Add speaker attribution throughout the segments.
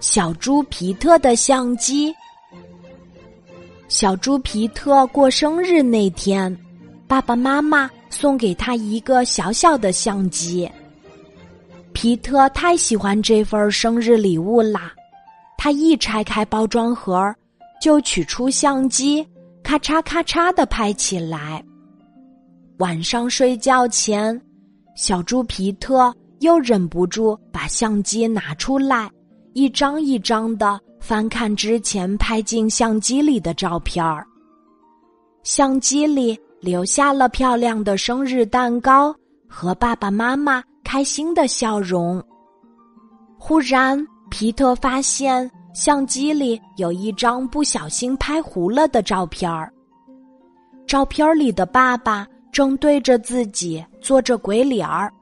Speaker 1: 小猪皮特的相机。小猪皮特过生日那天，爸爸妈妈送给他一个小小的相机。皮特太喜欢这份生日礼物啦，他一拆开包装盒，就取出相机，咔嚓咔嚓的拍起来。晚上睡觉前，小猪皮特又忍不住把相机拿出来。一张一张的翻看之前拍进相机里的照片儿，相机里留下了漂亮的生日蛋糕和爸爸妈妈开心的笑容。忽然，皮特发现相机里有一张不小心拍糊了的照片儿，照片里的爸爸正对着自己做着鬼脸儿，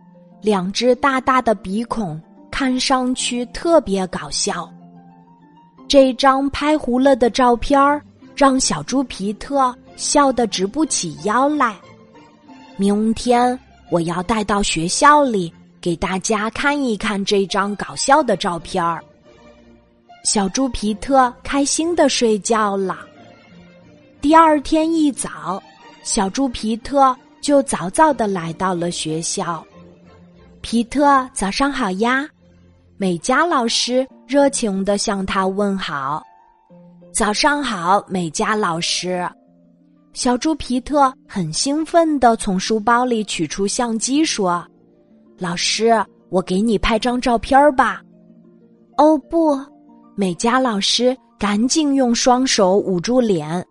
Speaker 1: 两只大大的鼻孔。看上去特别搞笑。这张拍糊了的照片儿让小猪皮特笑得直不起腰来。明天我要带到学校里给大家看一看这张搞笑的照片儿。小猪皮特开心的睡觉了。第二天一早，小猪皮特就早早的来到了学校。皮特，早上好呀！美嘉老师热情的向他问好：“早上好，美嘉老师。”小猪皮特很兴奋的从书包里取出相机，说：“老师，我给你拍张照片吧。”哦不，美嘉老师赶紧用双手捂住脸。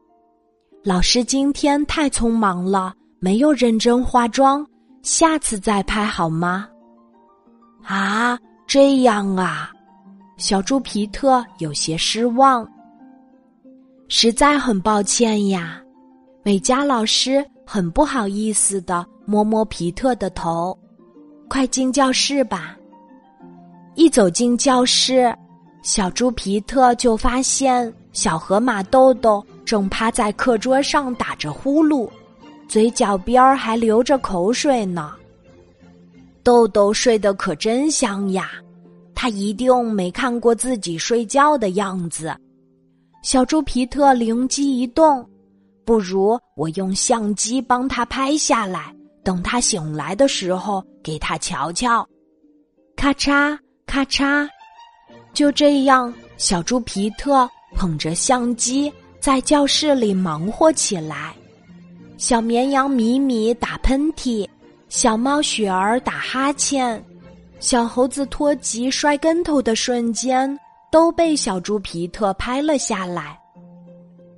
Speaker 1: 老师今天太匆忙了，没有认真化妆，下次再拍好吗？啊。这样啊，小猪皮特有些失望。实在很抱歉呀，美嘉老师很不好意思的摸摸皮特的头。快进教室吧！一走进教室，小猪皮特就发现小河马豆豆正趴在课桌上打着呼噜，嘴角边儿还流着口水呢。豆豆睡得可真香呀，他一定没看过自己睡觉的样子。小猪皮特灵机一动，不如我用相机帮他拍下来，等他醒来的时候给他瞧瞧。咔嚓咔嚓，就这样，小猪皮特捧着相机在教室里忙活起来。小绵羊米米打喷嚏。小猫雪儿打哈欠，小猴子托吉摔跟头的瞬间都被小猪皮特拍了下来。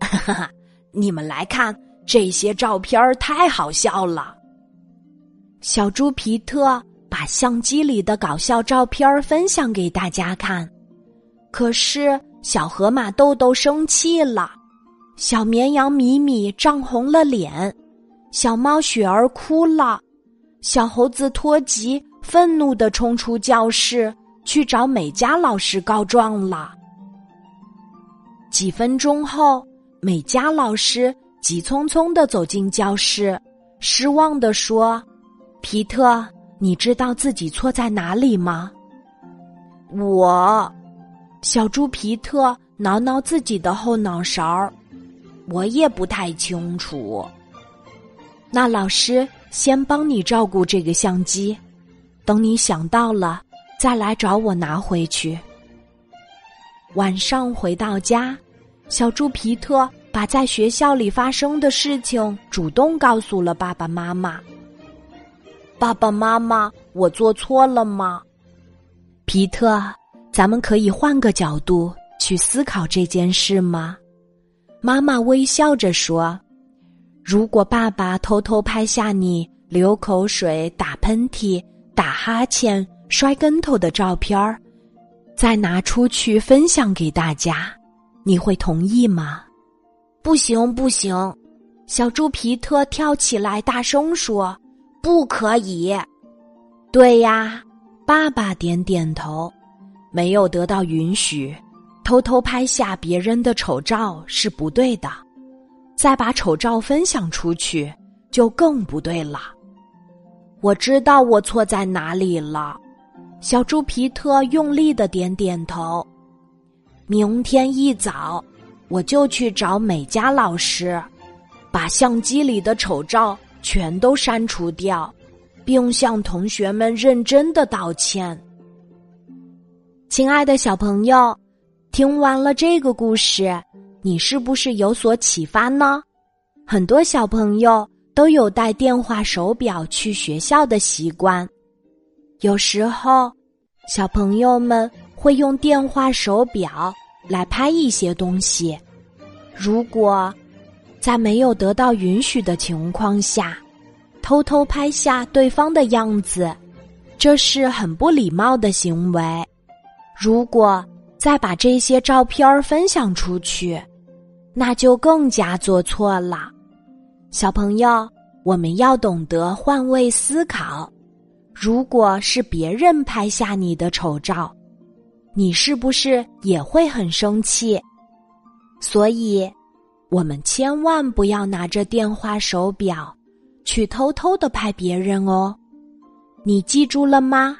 Speaker 1: 哈哈，你们来看这些照片儿，太好笑了。小猪皮特把相机里的搞笑照片儿分享给大家看，可是小河马豆豆生气了，小绵羊米米涨红了脸，小猫雪儿哭了。小猴子托吉愤怒的冲出教室，去找美嘉老师告状了。几分钟后，美嘉老师急匆匆的走进教室，失望的说：“皮特，你知道自己错在哪里吗？”我，小猪皮特挠挠自己的后脑勺儿，我也不太清楚。那老师。先帮你照顾这个相机，等你想到了再来找我拿回去。晚上回到家，小猪皮特把在学校里发生的事情主动告诉了爸爸妈妈。爸爸妈妈，我做错了吗？皮特，咱们可以换个角度去思考这件事吗？妈妈微笑着说。如果爸爸偷偷拍下你流口水、打喷嚏、打哈欠、摔跟头的照片儿，再拿出去分享给大家，你会同意吗？不行，不行！小猪皮特跳起来，大声说：“不可以！”对呀，爸爸点点头，没有得到允许，偷偷拍下别人的丑照是不对的。再把丑照分享出去，就更不对了。我知道我错在哪里了。小猪皮特用力的点点头。明天一早我就去找美嘉老师，把相机里的丑照全都删除掉，并向同学们认真的道歉。亲爱的小朋友，听完了这个故事，你是不是有所启发呢？很多小朋友都有带电话手表去学校的习惯，有时候小朋友们会用电话手表。来拍一些东西，如果在没有得到允许的情况下，偷偷拍下对方的样子，这是很不礼貌的行为。如果再把这些照片分享出去，那就更加做错了。小朋友，我们要懂得换位思考。如果是别人拍下你的丑照，你是不是也会很生气？所以，我们千万不要拿着电话手表去偷偷的拍别人哦。你记住了吗？